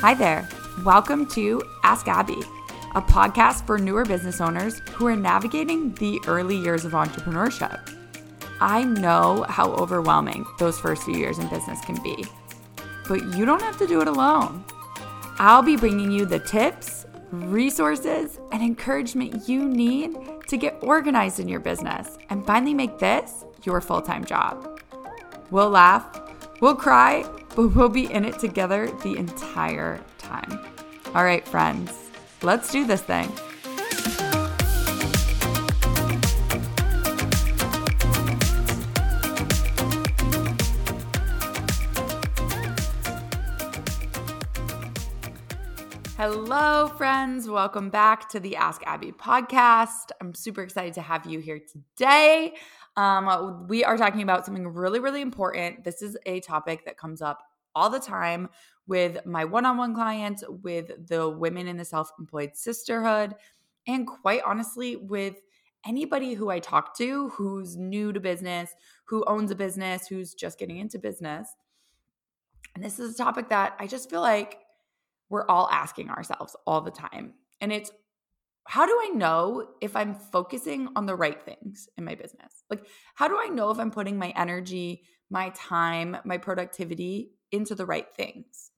Hi there. Welcome to Ask Abby, a podcast for newer business owners who are navigating the early years of entrepreneurship. I know how overwhelming those first few years in business can be, but you don't have to do it alone. I'll be bringing you the tips, resources, and encouragement you need to get organized in your business and finally make this your full time job. We'll laugh, we'll cry, but we'll be in it together the entire time. All right, friends, let's do this thing. Hello, friends. Welcome back to the Ask Abby podcast. I'm super excited to have you here today. Um, we are talking about something really, really important. This is a topic that comes up all the time with my one on one clients, with the women in the self employed sisterhood, and quite honestly, with anybody who I talk to who's new to business, who owns a business, who's just getting into business. And this is a topic that I just feel like we're all asking ourselves all the time. And it's how do I know if I'm focusing on the right things in my business? Like, how do I know if I'm putting my energy, my time, my productivity into the right things?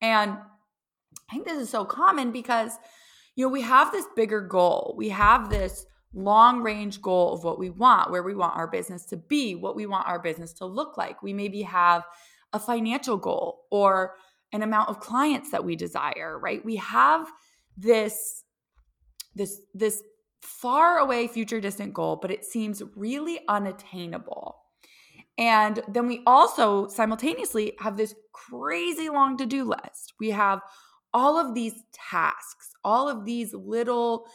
And I think this is so common because, you know, we have this bigger goal. We have this long range goal of what we want, where we want our business to be, what we want our business to look like. We maybe have a financial goal or an amount of clients that we desire, right? We have this this this far away future distant goal, but it seems really unattainable. And then we also simultaneously have this crazy long to do list. We have all of these tasks, all of these little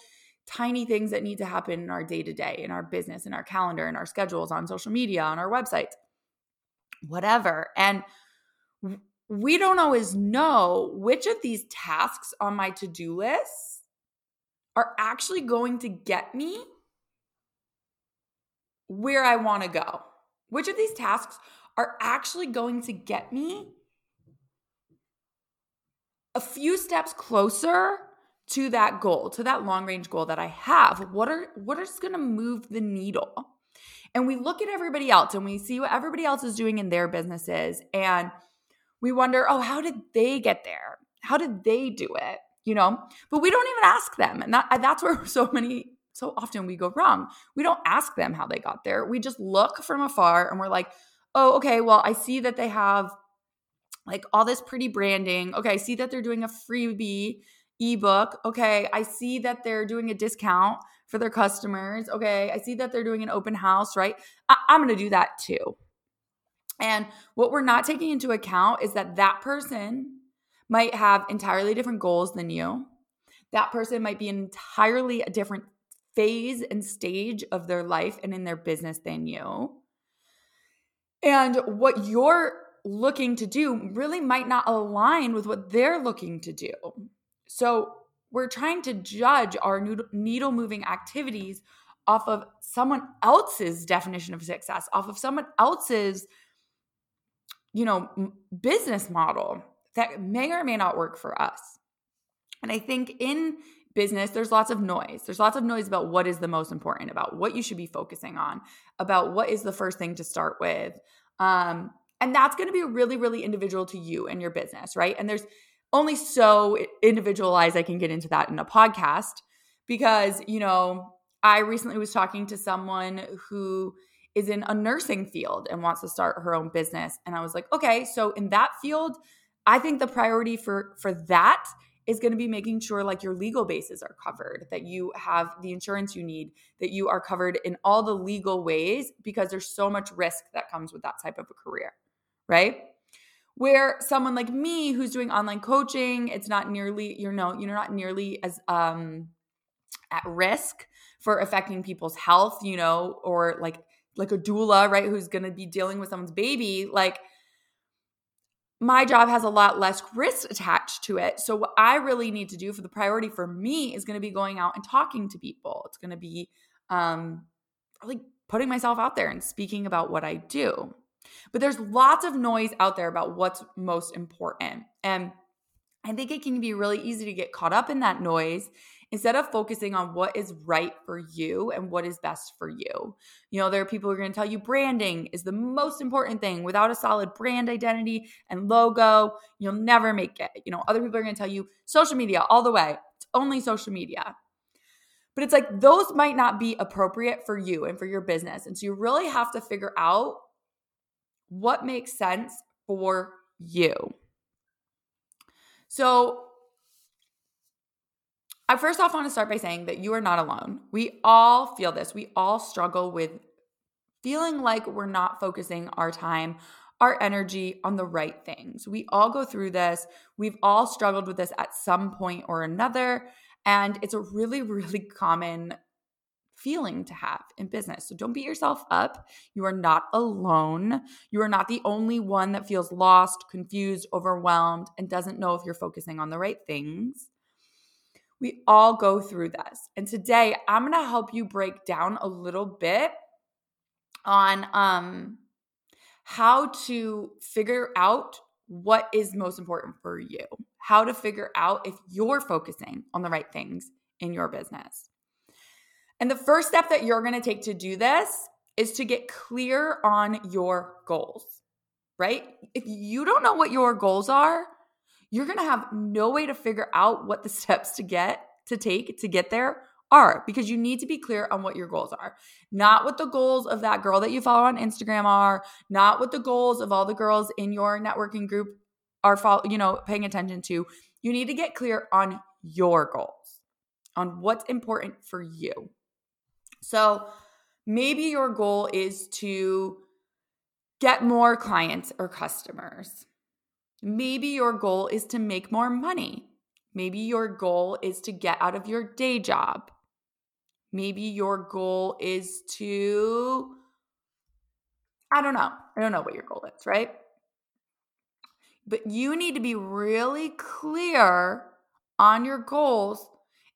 tiny things that need to happen in our day to day, in our business, in our calendar, in our schedules, on social media, on our websites, whatever. And we don't always know which of these tasks on my to do list are actually going to get me where I want to go? Which of these tasks are actually going to get me a few steps closer to that goal, to that long range goal that I have? What are what is going to move the needle? And we look at everybody else and we see what everybody else is doing in their businesses and we wonder, "Oh, how did they get there? How did they do it?" You know? But we don't even ask them and that, that's where so many so often we go wrong. We don't ask them how they got there. We just look from afar and we're like oh okay well i see that they have like all this pretty branding. Okay i see that they're doing a freebie ebook. Okay i see that they're doing a discount for their customers. Okay i see that they're doing an open house right? I- i'm to do that too. And what we're not taking into account is that that person might have entirely different goals than you. That person might be entirely a different phase and stage of their life and in their business than you. And what you're looking to do really might not align with what they're looking to do. So we're trying to judge our needle moving activities off of someone else's definition of success, off of someone else's you know business model that may or may not work for us. And I think in business, there's lots of noise. There's lots of noise about what is the most important, about what you should be focusing on, about what is the first thing to start with. Um, and that's going to be really, really individual to you and your business, right? And there's only so individualized I can get into that in a podcast because, you know, I recently was talking to someone who is in a nursing field and wants to start her own business. And I was like, okay, so in that field, I think the priority for for that is going to be making sure like your legal bases are covered, that you have the insurance you need, that you are covered in all the legal ways because there's so much risk that comes with that type of a career, right? Where someone like me who's doing online coaching, it's not nearly, you know, you're not nearly as um at risk for affecting people's health, you know, or like like a doula, right, who's going to be dealing with someone's baby, like my job has a lot less risk attached to it. So, what I really need to do for the priority for me is going to be going out and talking to people. It's going to be um, putting myself out there and speaking about what I do. But there's lots of noise out there about what's most important. And I think it can be really easy to get caught up in that noise instead of focusing on what is right for you and what is best for you. You know, there are people who are going to tell you branding is the most important thing. Without a solid brand identity and logo, you'll never make it. You know, other people are going to tell you social media all the way. It's only social media. But it's like those might not be appropriate for you and for your business. And so you really have to figure out what makes sense for you. So, I first off want to start by saying that you are not alone. We all feel this. We all struggle with feeling like we're not focusing our time, our energy on the right things. We all go through this. We've all struggled with this at some point or another. And it's a really, really common feeling to have in business. So don't beat yourself up. You are not alone. You are not the only one that feels lost, confused, overwhelmed, and doesn't know if you're focusing on the right things. We all go through this. And today I'm going to help you break down a little bit on um how to figure out what is most important for you. How to figure out if you're focusing on the right things in your business. And the first step that you're going to take to do this is to get clear on your goals, right? If you don't know what your goals are, you're going to have no way to figure out what the steps to get to take to get there are because you need to be clear on what your goals are. Not what the goals of that girl that you follow on Instagram are, not what the goals of all the girls in your networking group are follow, you know, paying attention to. You need to get clear on your goals, on what's important for you. So, maybe your goal is to get more clients or customers. Maybe your goal is to make more money. Maybe your goal is to get out of your day job. Maybe your goal is to, I don't know. I don't know what your goal is, right? But you need to be really clear on your goals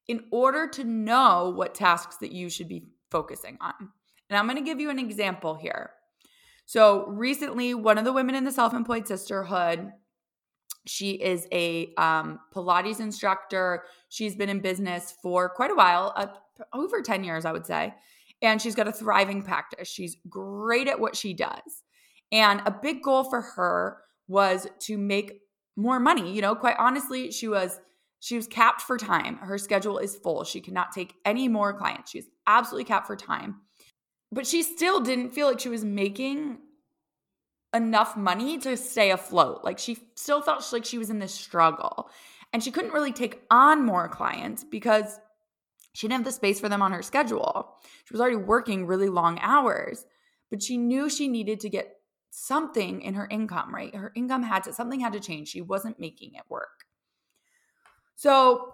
in order to know what tasks that you should be focusing on. And I'm going to give you an example here. So, recently, one of the women in the Self Employed Sisterhood she is a um, Pilates instructor. She's been in business for quite a while, uh, over 10 years, I would say. And she's got a thriving practice. She's great at what she does. And a big goal for her was to make more money. You know, quite honestly, she was she was capped for time. Her schedule is full. She cannot take any more clients. She's absolutely capped for time. But she still didn't feel like she was making enough money to stay afloat. Like she still felt like she was in this struggle. And she couldn't really take on more clients because she didn't have the space for them on her schedule. She was already working really long hours, but she knew she needed to get something in her income, right? Her income had to, something had to change. She wasn't making it work. So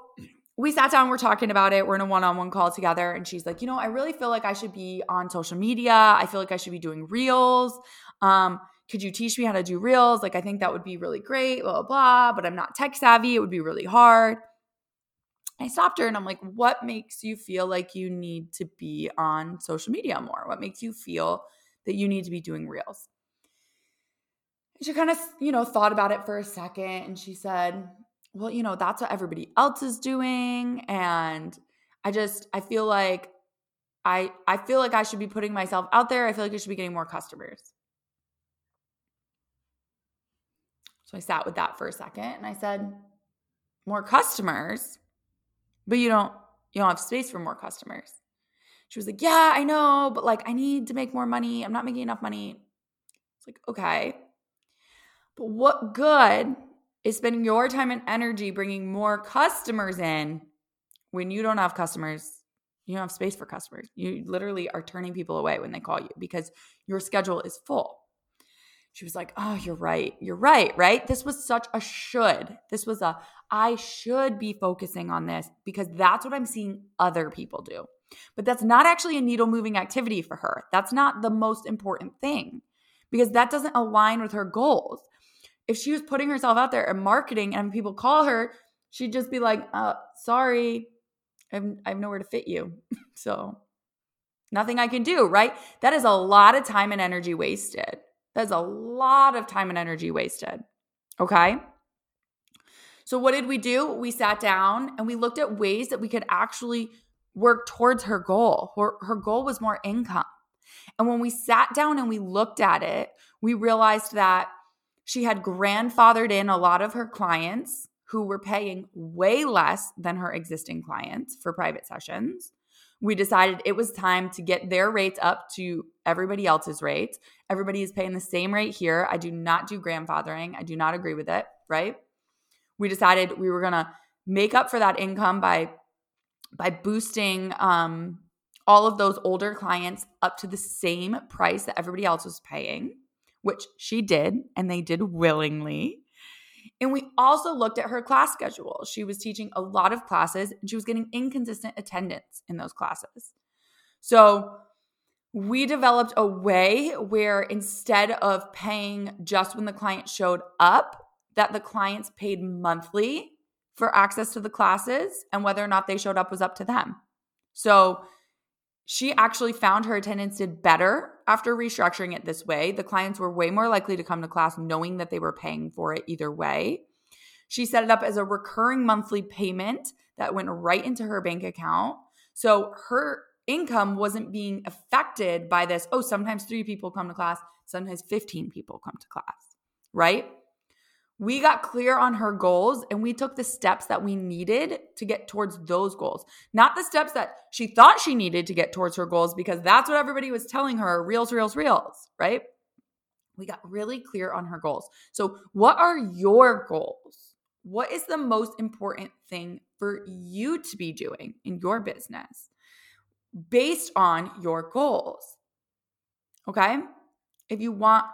we sat down, we're talking about it. We're in a one on one call together. And she's like, you know, I really feel like I should be on social media. I feel like I should be doing reels. Um, could you teach me how to do reels? Like, I think that would be really great, blah, blah, blah, but I'm not tech savvy. It would be really hard. I stopped her and I'm like, what makes you feel like you need to be on social media more? What makes you feel that you need to be doing reels? And she kind of, you know, thought about it for a second and she said, well, you know, that's what everybody else is doing. And I just, I feel like I, I feel like I should be putting myself out there. I feel like I should be getting more customers. So I sat with that for a second and I said, more customers, but you don't you don't have space for more customers. She was like, "Yeah, I know, but like I need to make more money. I'm not making enough money." It's like, "Okay. But what good is spending your time and energy bringing more customers in when you don't have customers? You don't have space for customers. You literally are turning people away when they call you because your schedule is full." She was like, Oh, you're right. You're right, right? This was such a should. This was a, I should be focusing on this because that's what I'm seeing other people do. But that's not actually a needle moving activity for her. That's not the most important thing because that doesn't align with her goals. If she was putting herself out there and marketing and people call her, she'd just be like, uh, sorry, I have, I have nowhere to fit you. so nothing I can do, right? That is a lot of time and energy wasted. That's a lot of time and energy wasted. Okay. So, what did we do? We sat down and we looked at ways that we could actually work towards her goal. Her, her goal was more income. And when we sat down and we looked at it, we realized that she had grandfathered in a lot of her clients who were paying way less than her existing clients for private sessions. We decided it was time to get their rates up to everybody else's rates. Everybody is paying the same rate here. I do not do grandfathering. I do not agree with it, right? We decided we were going to make up for that income by by boosting um, all of those older clients up to the same price that everybody else was paying, which she did, and they did willingly. And we also looked at her class schedule. She was teaching a lot of classes and she was getting inconsistent attendance in those classes. So we developed a way where instead of paying just when the client showed up, that the clients paid monthly for access to the classes and whether or not they showed up was up to them. So she actually found her attendance did better after restructuring it this way. The clients were way more likely to come to class knowing that they were paying for it either way. She set it up as a recurring monthly payment that went right into her bank account. So her income wasn't being affected by this. Oh, sometimes three people come to class, sometimes 15 people come to class, right? We got clear on her goals and we took the steps that we needed to get towards those goals. Not the steps that she thought she needed to get towards her goals because that's what everybody was telling her reels, reels, reels, right? We got really clear on her goals. So, what are your goals? What is the most important thing for you to be doing in your business based on your goals? Okay. If you want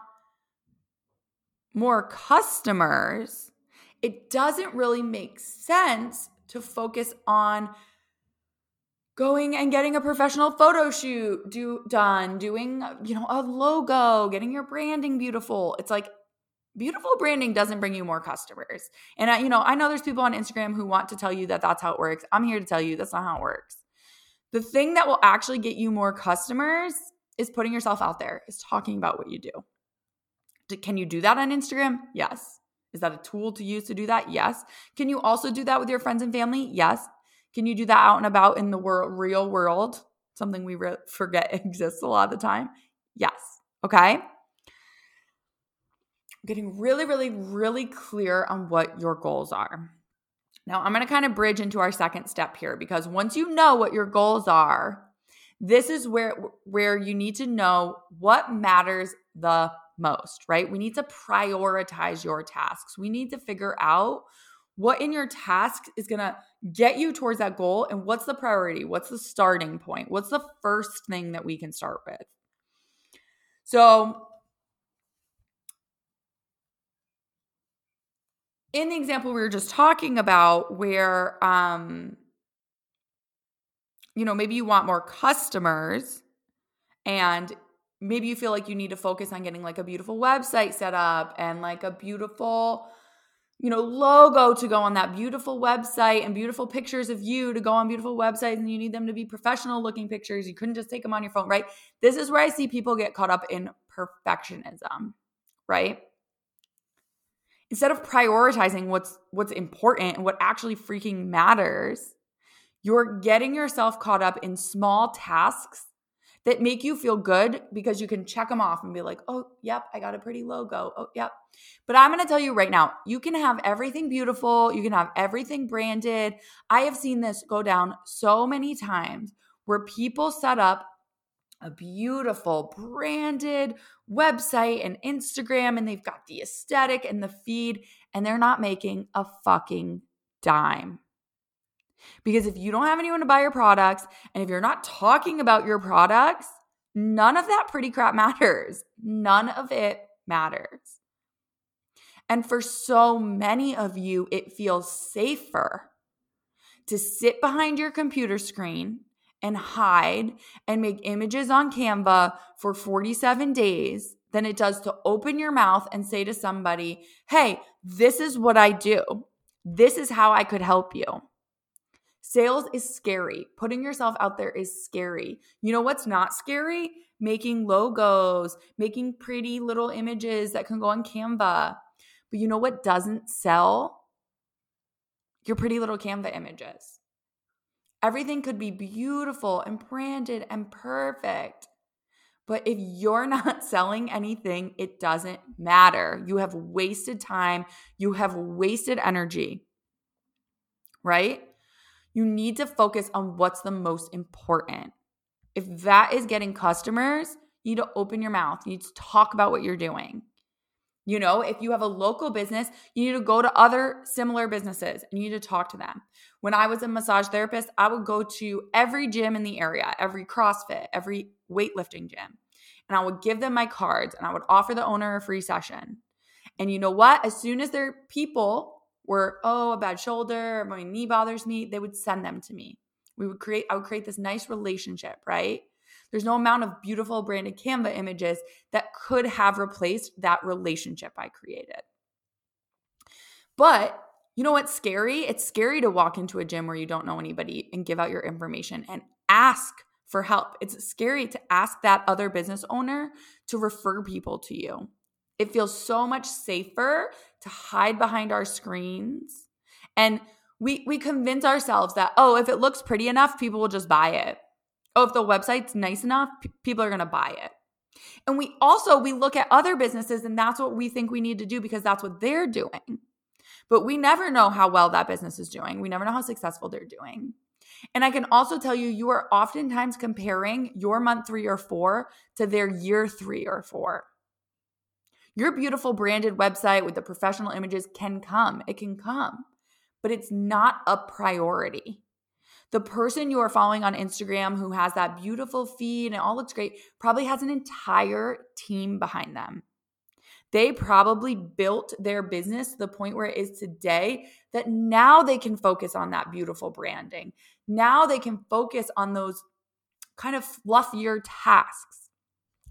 more customers, it doesn't really make sense to focus on going and getting a professional photo shoot do done, doing, you know, a logo, getting your branding beautiful. It's like beautiful branding doesn't bring you more customers. And I, you know, I know there's people on Instagram who want to tell you that that's how it works. I'm here to tell you that's not how it works. The thing that will actually get you more customers is putting yourself out there, is talking about what you do. Can you do that on Instagram? Yes. Is that a tool to use to do that? Yes. Can you also do that with your friends and family? Yes. Can you do that out and about in the world, real world? Something we re- forget exists a lot of the time. Yes. Okay. Getting really, really, really clear on what your goals are. Now, I'm going to kind of bridge into our second step here because once you know what your goals are, this is where where you need to know what matters the most, right? We need to prioritize your tasks. We need to figure out what in your task is going to get you towards that goal and what's the priority? What's the starting point? What's the first thing that we can start with? So, in the example we were just talking about where um you know maybe you want more customers and maybe you feel like you need to focus on getting like a beautiful website set up and like a beautiful you know logo to go on that beautiful website and beautiful pictures of you to go on beautiful websites and you need them to be professional looking pictures. You couldn't just take them on your phone right? This is where i see people get caught up in perfectionism right? Instead of prioritizing what's what's important and what actually freaking matters you're getting yourself caught up in small tasks that make you feel good because you can check them off and be like, oh, yep, I got a pretty logo. Oh, yep. But I'm going to tell you right now, you can have everything beautiful, you can have everything branded. I have seen this go down so many times where people set up a beautiful branded website and Instagram, and they've got the aesthetic and the feed, and they're not making a fucking dime. Because if you don't have anyone to buy your products and if you're not talking about your products, none of that pretty crap matters. None of it matters. And for so many of you, it feels safer to sit behind your computer screen and hide and make images on Canva for 47 days than it does to open your mouth and say to somebody, hey, this is what I do. This is how I could help you. Sales is scary. Putting yourself out there is scary. You know what's not scary? Making logos, making pretty little images that can go on Canva. But you know what doesn't sell? your pretty little Canva images. Everything could be beautiful and branded and perfect. But if you're not selling anything, it doesn't matter. You have wasted time, you have wasted energy, right? You need to focus on what's the most important. If that is getting customers, you need to open your mouth. You need to talk about what you're doing. You know, if you have a local business, you need to go to other similar businesses and you need to talk to them. When I was a massage therapist, I would go to every gym in the area, every CrossFit, every weightlifting gym, and I would give them my cards and I would offer the owner a free session. And you know what? As soon as their people were, oh, a bad shoulder, my knee bothers me, they would send them to me. We would create, I would create this nice relationship, right? There's no amount of beautiful branded Canva images that could have replaced that relationship I created. But you know what's scary? It's scary to walk into a gym where you don't know anybody and give out your information and ask for help. It's scary to ask that other business owner to refer people to you. It feels so much safer to hide behind our screens and we we convince ourselves that oh if it looks pretty enough people will just buy it oh, if the website's nice enough, p- people are going to buy it. And we also we look at other businesses and that's what we think we need to do because that's what they're doing. But we never know how well that business is doing. We never know how successful they're doing. And I can also tell you, you are oftentimes comparing your month three or four to their year three or four. Your beautiful branded website with the professional images can come, it can come, but it's not a priority. The person you are following on Instagram who has that beautiful feed and it all looks great probably has an entire team behind them. They probably built their business to the point where it is today that now they can focus on that beautiful branding. Now they can focus on those kind of fluffier tasks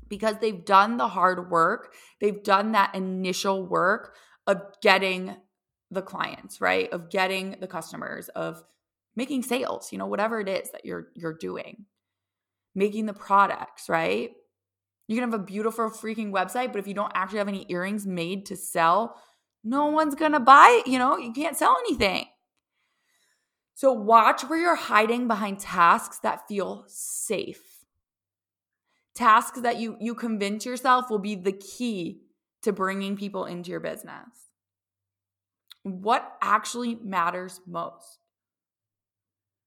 because they've done the hard work. They've done that initial work of getting the clients, right? Of getting the customers, of making sales, you know, whatever it is that you're you're doing. Making the products, right? You can have a beautiful freaking website, but if you don't actually have any earrings made to sell, no one's going to buy, it. you know, you can't sell anything. So watch where you're hiding behind tasks that feel safe. Tasks that you you convince yourself will be the key to bringing people into your business. What actually matters most?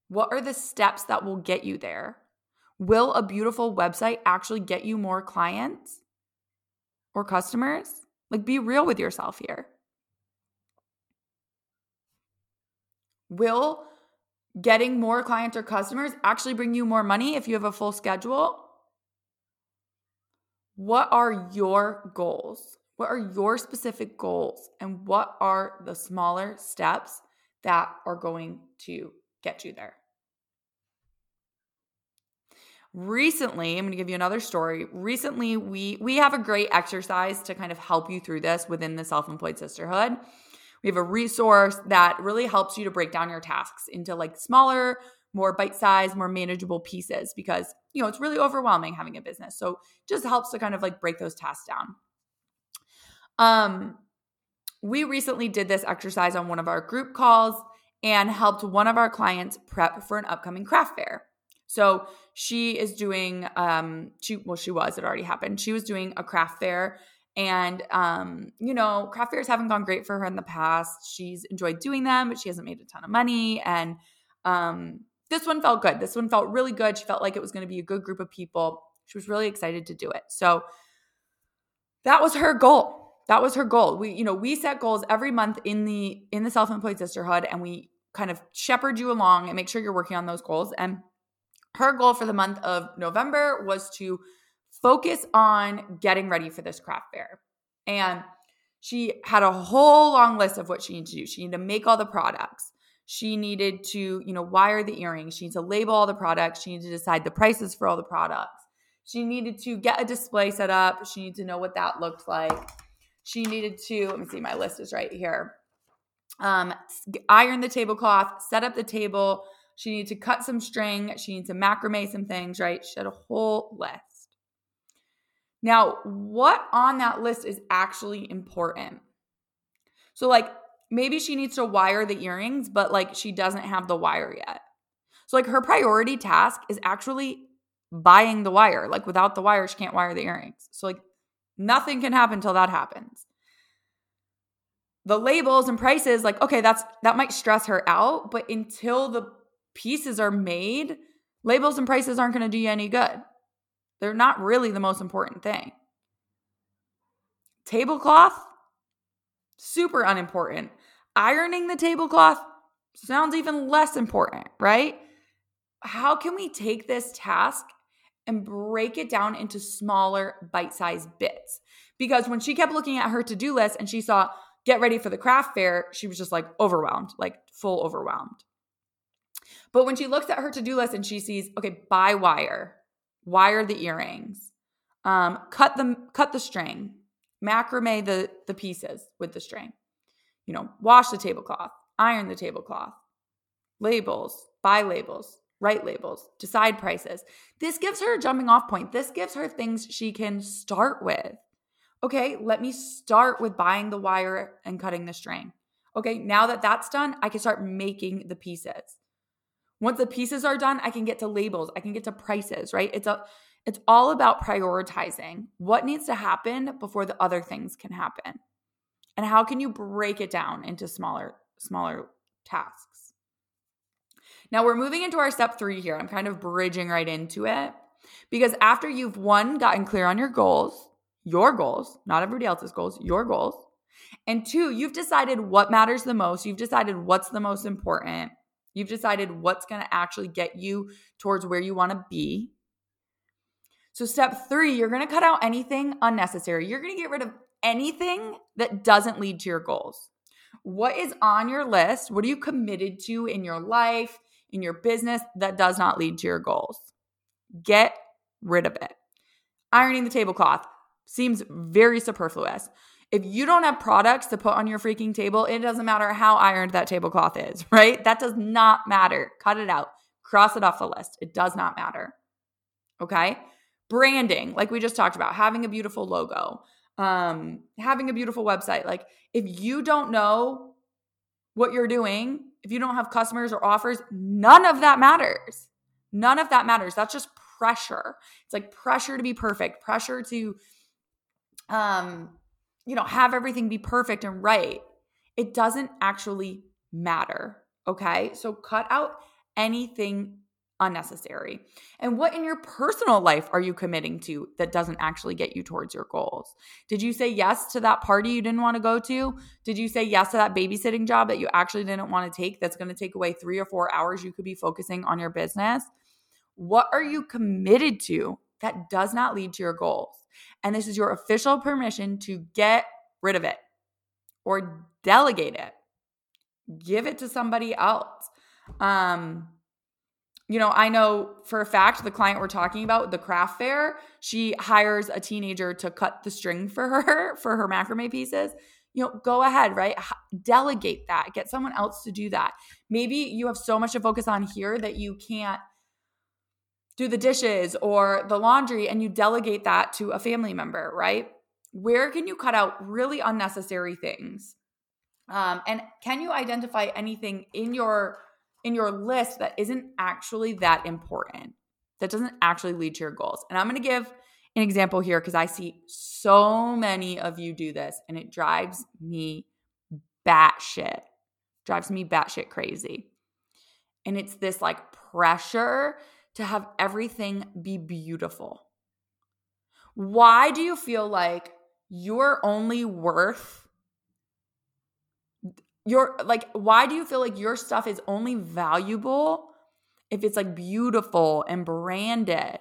What are the steps that will get you there? Will a beautiful website actually get you more clients or customers? Like, be real with yourself here. Will getting more clients or customers actually bring you more money if you have a full schedule? What are your goals? What are your specific goals? And what are the smaller steps that are going to get you there? recently i'm going to give you another story recently we we have a great exercise to kind of help you through this within the self-employed sisterhood we have a resource that really helps you to break down your tasks into like smaller more bite-sized more manageable pieces because you know it's really overwhelming having a business so just helps to kind of like break those tasks down um we recently did this exercise on one of our group calls and helped one of our clients prep for an upcoming craft fair so she is doing um she well she was it already happened. She was doing a craft fair and um you know, craft fairs haven't gone great for her in the past. She's enjoyed doing them, but she hasn't made a ton of money and um this one felt good. This one felt really good. She felt like it was going to be a good group of people. She was really excited to do it. So that was her goal. That was her goal. We you know, we set goals every month in the in the self-employed sisterhood and we kind of shepherd you along and make sure you're working on those goals and her goal for the month of November was to focus on getting ready for this craft fair. And she had a whole long list of what she needed to do. She needed to make all the products. She needed to, you know, wire the earrings. She needed to label all the products. She needed to decide the prices for all the products. She needed to get a display set up. She needed to know what that looked like. She needed to, let me see, my list is right here. Um, iron the tablecloth, set up the table, she needed to cut some string. She needs to macrame some things, right? She had a whole list. Now, what on that list is actually important? So, like, maybe she needs to wire the earrings, but like she doesn't have the wire yet. So, like, her priority task is actually buying the wire. Like, without the wire, she can't wire the earrings. So, like, nothing can happen until that happens. The labels and prices, like, okay, that's that might stress her out, but until the pieces are made, labels and prices aren't going to do you any good. They're not really the most important thing. Tablecloth, super unimportant. Ironing the tablecloth sounds even less important, right? How can we take this task and break it down into smaller bite sized bits? Because when she kept looking at her to do list and she saw, get ready for the craft fair, she was just like overwhelmed, like full overwhelmed. But when she looks at her to do list and she sees, okay, buy wire, wire the earrings, um, cut the cut the string, macrame the the pieces with the string, you know, wash the tablecloth, iron the tablecloth, labels, buy labels, write labels, decide prices. This gives her a jumping off point. This gives her things she can start with. Okay, let me start with buying the wire and cutting the string. Okay, now that that's done, I can start making the pieces. Once the pieces are done, I can get to labels, I can get to prices, right? It's a it's all about prioritizing what needs to happen before the other things can happen. And how can you break it down into smaller smaller tasks? Now we're moving into our step 3 here. I'm kind of bridging right into it because after you've one gotten clear on your goals, your goals, not everybody else's goals, your goals. And two, you've decided what matters the most. You've decided what's the most important. You've decided what's going to actually get you towards where you want to be. So, step three, you're going to cut out anything unnecessary. You're going to get rid of anything that doesn't lead to your goals. What is on your list? What are you committed to in your life, in your business that does not lead to your goals? Get rid of it. Ironing the tablecloth seems very superfluous. If you don't have products to put on your freaking table, it doesn't matter how ironed that tablecloth is, right? That does not matter. Cut it out. Cross it off the list. It does not matter. Okay? Branding, like we just talked about, having a beautiful logo, um, having a beautiful website. Like if you don't know what you're doing, if you don't have customers or offers, none of that matters. None of that matters. That's just pressure. It's like pressure to be perfect, pressure to um, you know, have everything be perfect and right. It doesn't actually matter. Okay. So cut out anything unnecessary. And what in your personal life are you committing to that doesn't actually get you towards your goals? Did you say yes to that party you didn't want to go to? Did you say yes to that babysitting job that you actually didn't want to take that's going to take away three or four hours you could be focusing on your business? What are you committed to that does not lead to your goals? And this is your official permission to get rid of it or delegate it. Give it to somebody else. Um, you know, I know for a fact the client we're talking about, the craft fair, she hires a teenager to cut the string for her for her macrame pieces. You know, go ahead, right? Delegate that. Get someone else to do that. Maybe you have so much to focus on here that you can't do the dishes or the laundry and you delegate that to a family member, right? Where can you cut out really unnecessary things? Um, and can you identify anything in your in your list that isn't actually that important, that doesn't actually lead to your goals? And I'm going to give an example here because I see so many of you do this, and it drives me batshit, drives me batshit crazy. And it's this like pressure to have everything be beautiful? Why do you feel like you're only worth your like why do you feel like your stuff is only valuable if it's like beautiful and branded?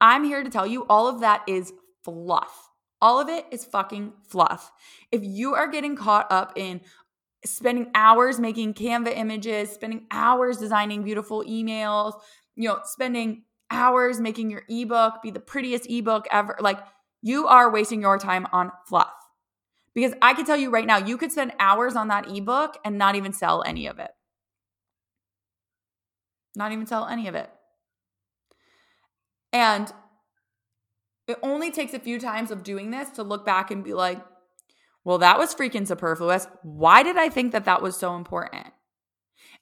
I'm here to tell you all of that is fluff. All of it is fucking fluff. If you are getting caught up in spending hours making Canva images, spending hours designing beautiful emails, you know, spending hours making your ebook be the prettiest ebook ever. Like you are wasting your time on fluff. Because I can tell you right now, you could spend hours on that ebook and not even sell any of it. Not even sell any of it. And it only takes a few times of doing this to look back and be like, Well, that was freaking superfluous. Why did I think that that was so important?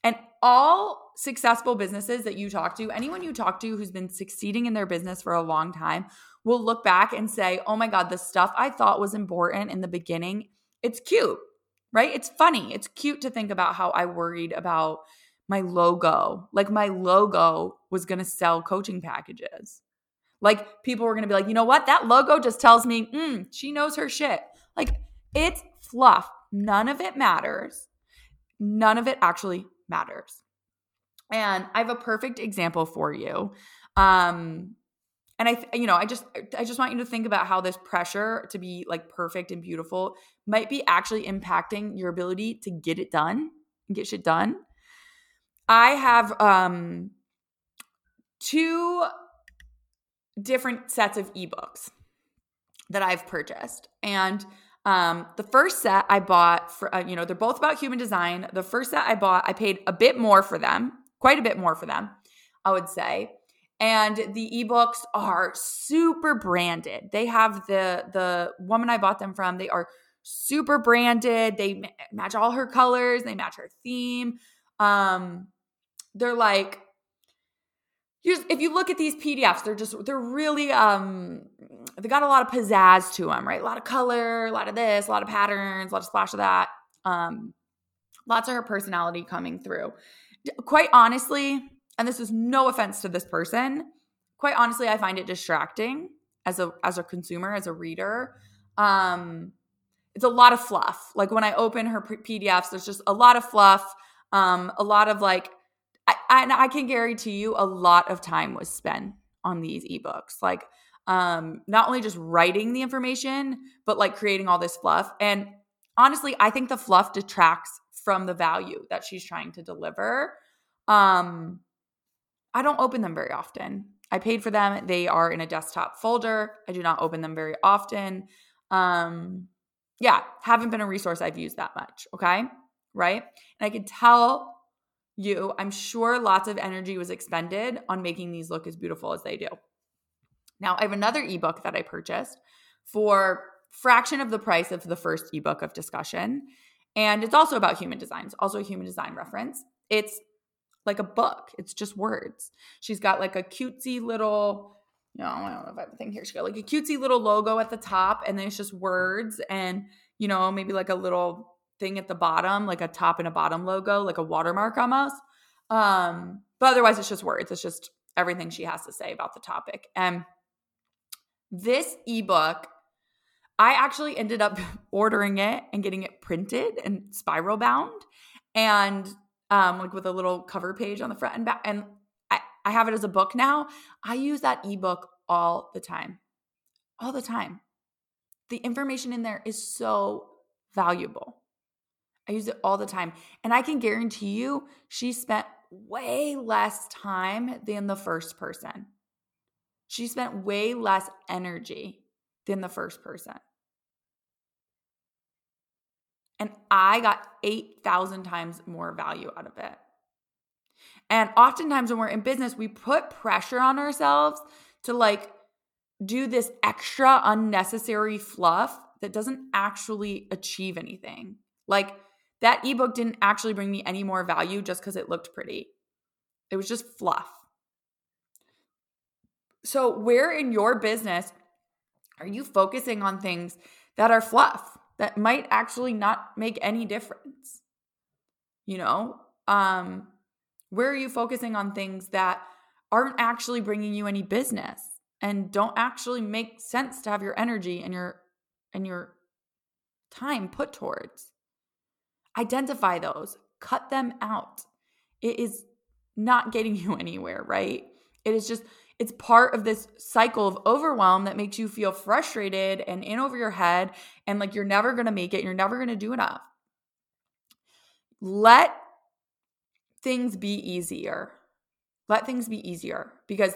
And all successful businesses that you talk to, anyone you talk to who's been succeeding in their business for a long time, will look back and say, oh my God, the stuff I thought was important in the beginning, it's cute, right? It's funny. It's cute to think about how I worried about my logo. Like my logo was going to sell coaching packages. Like people were going to be like, you know what? That logo just tells me, mm, she knows her shit. Like it's fluff. None of it matters. None of it actually matters. And I have a perfect example for you. Um, and I, you know, I just, I just want you to think about how this pressure to be like perfect and beautiful might be actually impacting your ability to get it done get shit done. I have um two different sets of ebooks that I've purchased. And um, the first set I bought for, uh, you know, they're both about human design. The first set I bought, I paid a bit more for them, quite a bit more for them, I would say. And the ebooks are super branded. They have the the woman I bought them from. They are super branded. They match all her colors. They match her theme. Um, they're like if you look at these PDFs, they're just they're really um they got a lot of pizzazz to them, right? A lot of color, a lot of this, a lot of patterns, a lot of splash of that. Um lots of her personality coming through. Quite honestly, and this is no offense to this person, quite honestly, I find it distracting as a as a consumer, as a reader. Um it's a lot of fluff. Like when I open her PDFs, there's just a lot of fluff, um a lot of like I, and I can guarantee you a lot of time was spent on these ebooks. Like, um, not only just writing the information, but like creating all this fluff. And honestly, I think the fluff detracts from the value that she's trying to deliver. Um, I don't open them very often. I paid for them. They are in a desktop folder. I do not open them very often. Um, yeah, haven't been a resource I've used that much. Okay. Right. And I can tell you, I'm sure lots of energy was expended on making these look as beautiful as they do. Now, I have another ebook that I purchased for fraction of the price of the first ebook of discussion. And it's also about human design. It's also a human design reference. It's like a book. It's just words. She's got like a cutesy little, you know, I don't know if I have a thing here. She's got like a cutesy little logo at the top, and then it's just words and, you know, maybe like a little thing at the bottom, like a top and a bottom logo, like a watermark almost. Um, but otherwise, it's just words. It's just everything she has to say about the topic. And this ebook, I actually ended up ordering it and getting it printed and spiral bound, and um, like with a little cover page on the front and back. And I, I have it as a book now. I use that ebook all the time, all the time. The information in there is so valuable. I use it all the time. And I can guarantee you, she spent way less time than the first person. She spent way less energy than the first person. And I got 8,000 times more value out of it. And oftentimes when we're in business, we put pressure on ourselves to like do this extra unnecessary fluff that doesn't actually achieve anything. Like, that ebook didn't actually bring me any more value just because it looked pretty. It was just fluff. So, where in your business are you focusing on things that are fluff that might actually not make any difference? You know, um, where are you focusing on things that aren't actually bringing you any business and don't actually make sense to have your energy and your and your time put towards? Identify those, cut them out. It is not getting you anywhere, right? It is just, it's part of this cycle of overwhelm that makes you feel frustrated and in over your head and like you're never gonna make it, you're never gonna do enough. Let things be easier. Let things be easier because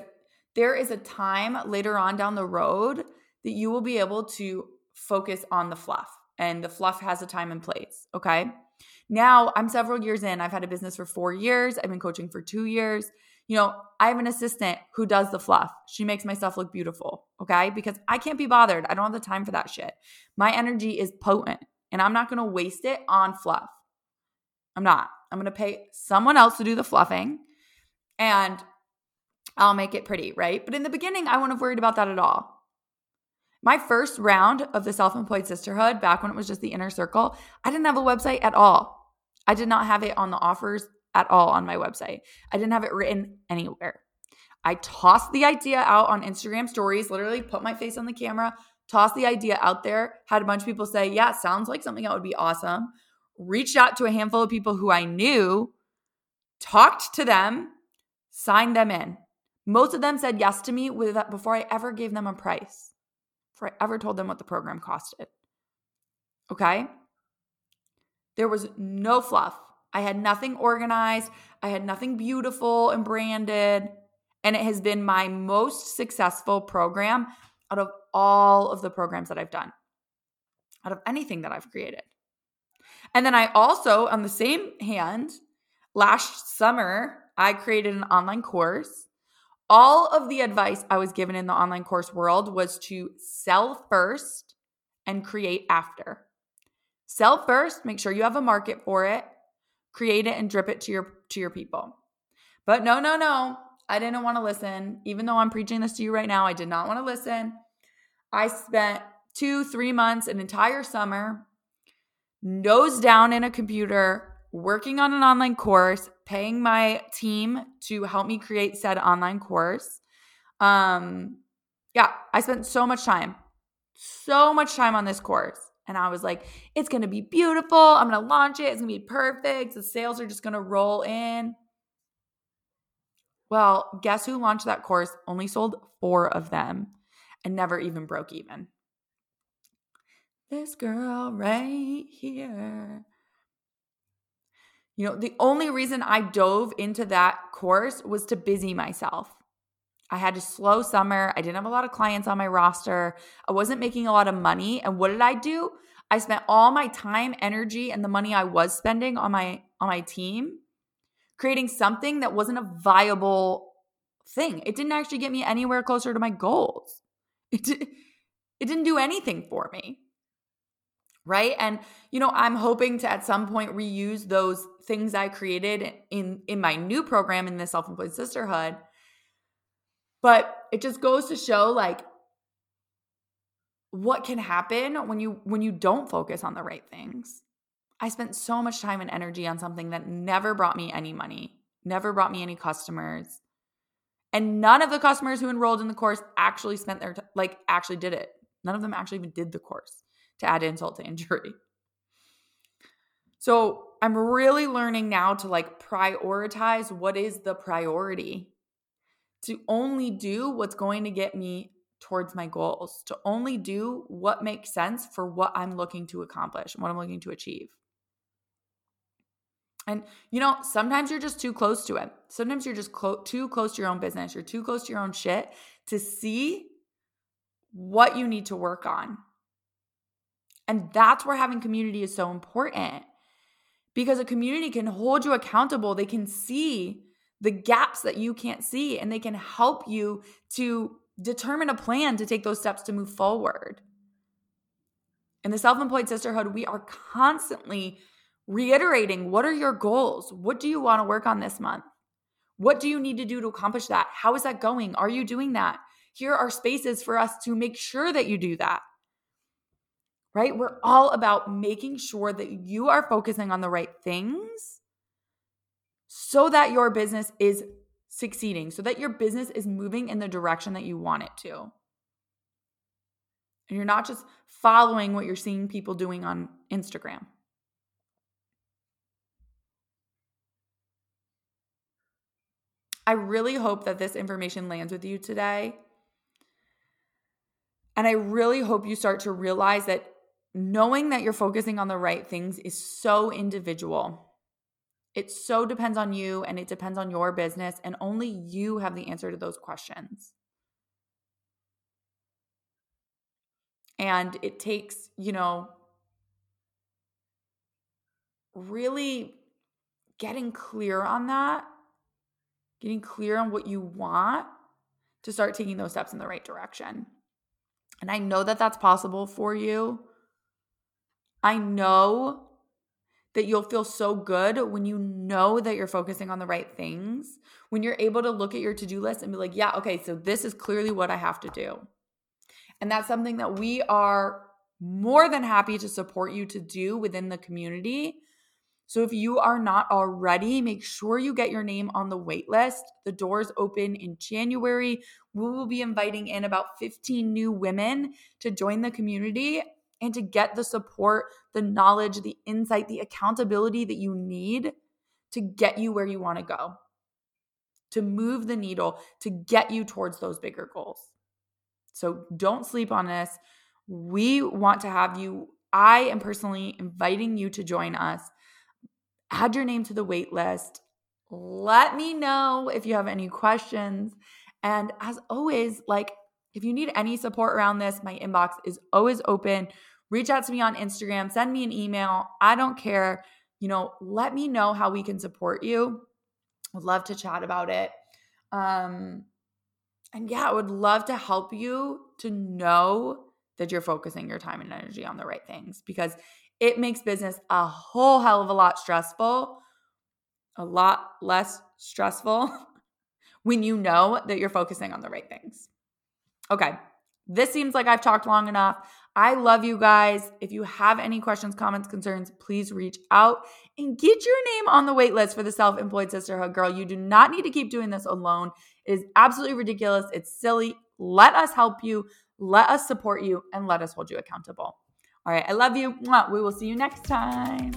there is a time later on down the road that you will be able to focus on the fluff, and the fluff has a time and place, okay? Now I'm several years in. I've had a business for four years. I've been coaching for two years. You know, I have an assistant who does the fluff. She makes my stuff look beautiful. Okay. Because I can't be bothered. I don't have the time for that shit. My energy is potent. And I'm not to waste it on fluff. I'm not. I'm to pay someone else to do the fluffing and I'll make it pretty, right? But in the beginning, I wouldn't have worried about that at all. My first round of the self employed sisterhood, back when it was just the inner circle, I didn't have a website at all. I did not have it on the offers at all on my website. I didn't have it written anywhere. I tossed the idea out on Instagram stories, literally put my face on the camera, tossed the idea out there, had a bunch of people say, Yeah, sounds like something that would be awesome. Reached out to a handful of people who I knew, talked to them, signed them in. Most of them said yes to me before I ever gave them a price, before I ever told them what the program costed. Okay? There was no fluff. I had nothing organized. I had nothing beautiful and branded. And it has been my most successful program out of all of the programs that I've done, out of anything that I've created. And then I also, on the same hand, last summer, I created an online course. All of the advice I was given in the online course world was to sell first and create after. Sell first, make sure you have a market for it, create it and drip it to your to your people. But no, no, no. I didn't want to listen. Even though I'm preaching this to you right now, I did not want to listen. I spent two, three months, an entire summer, nose down in a computer, working on an online course, paying my team to help me create said online course. Um, yeah, I spent so much time, so much time on this course. And I was like, it's going to be beautiful. I'm going to launch it. It's going to be perfect. The sales are just going to roll in. Well, guess who launched that course? Only sold four of them and never even broke even. This girl right here. You know, the only reason I dove into that course was to busy myself. I had a slow summer. I didn't have a lot of clients on my roster. I wasn't making a lot of money. And what did I do? I spent all my time, energy, and the money I was spending on my on my team creating something that wasn't a viable thing. It didn't actually get me anywhere closer to my goals. It, did, it didn't do anything for me. Right. And, you know, I'm hoping to at some point reuse those things I created in, in my new program in the self employed sisterhood. But it just goes to show like what can happen when you when you don't focus on the right things. I spent so much time and energy on something that never brought me any money, never brought me any customers. And none of the customers who enrolled in the course actually spent their t- like actually did it. None of them actually even did the course to add insult to injury. So, I'm really learning now to like prioritize what is the priority. To only do what's going to get me towards my goals, to only do what makes sense for what I'm looking to accomplish, what I'm looking to achieve. And you know, sometimes you're just too close to it. Sometimes you're just clo- too close to your own business. You're too close to your own shit to see what you need to work on. And that's where having community is so important because a community can hold you accountable. They can see the gaps that you can't see and they can help you to determine a plan to take those steps to move forward. In the self employed sisterhood, we are constantly reiterating what are your goals? What do you want to work on this month? What do you need to do to accomplish that? How is that going? Are you doing that? Here are spaces for us to make sure that you do that. Right? We're all about making sure that you are focusing on the right things so that your business is succeeding, so that your business is moving in the direction that you want it to. And you're not just following what you're seeing people doing on Instagram. I really hope that this information lands with you today. And I really hope you start to realize that knowing that you're focusing on the right things is so individual. It so depends on you and it depends on your business, and only you have the answer to those questions. And it takes, you know, really getting clear on that getting clear on what you want to start taking those steps in the right direction. And I know that that's possible for you. I know that you'll feel so good when you know that you're focusing on the right things, when you're able to look at your to do list and be like, yeah, okay, so this is clearly what I have to do. And that's something that we are more than happy to support you to do within the community. So if you are not already, make sure you get your name on the wait list. The doors open in January. We will be inviting in about 15 new women to join the community and to get the support, the knowledge, the insight, the accountability that you need to get you where you want to go, to move the needle, to get you towards those bigger goals. So don't sleep on this. We want to have you. I am personally inviting you to join us. Add your name to the wait list. Let me know if you have any questions. And as always, like if you need any support around this, my inbox is always open reach out to me on Instagram, send me an email. I don't care. You know, let me know how we can support you. Would love to chat about it. Um, and yeah, I would love to help you to know that you're focusing your time and energy on the right things because it makes business a whole hell of a lot stressful, a lot less stressful when you know that you're focusing on the right things. Okay, this seems like I've talked long enough. I love you guys. If you have any questions, comments, concerns, please reach out and get your name on the wait list for the Self Employed Sisterhood. Girl, you do not need to keep doing this alone. It is absolutely ridiculous. It's silly. Let us help you, let us support you, and let us hold you accountable. All right, I love you. We will see you next time.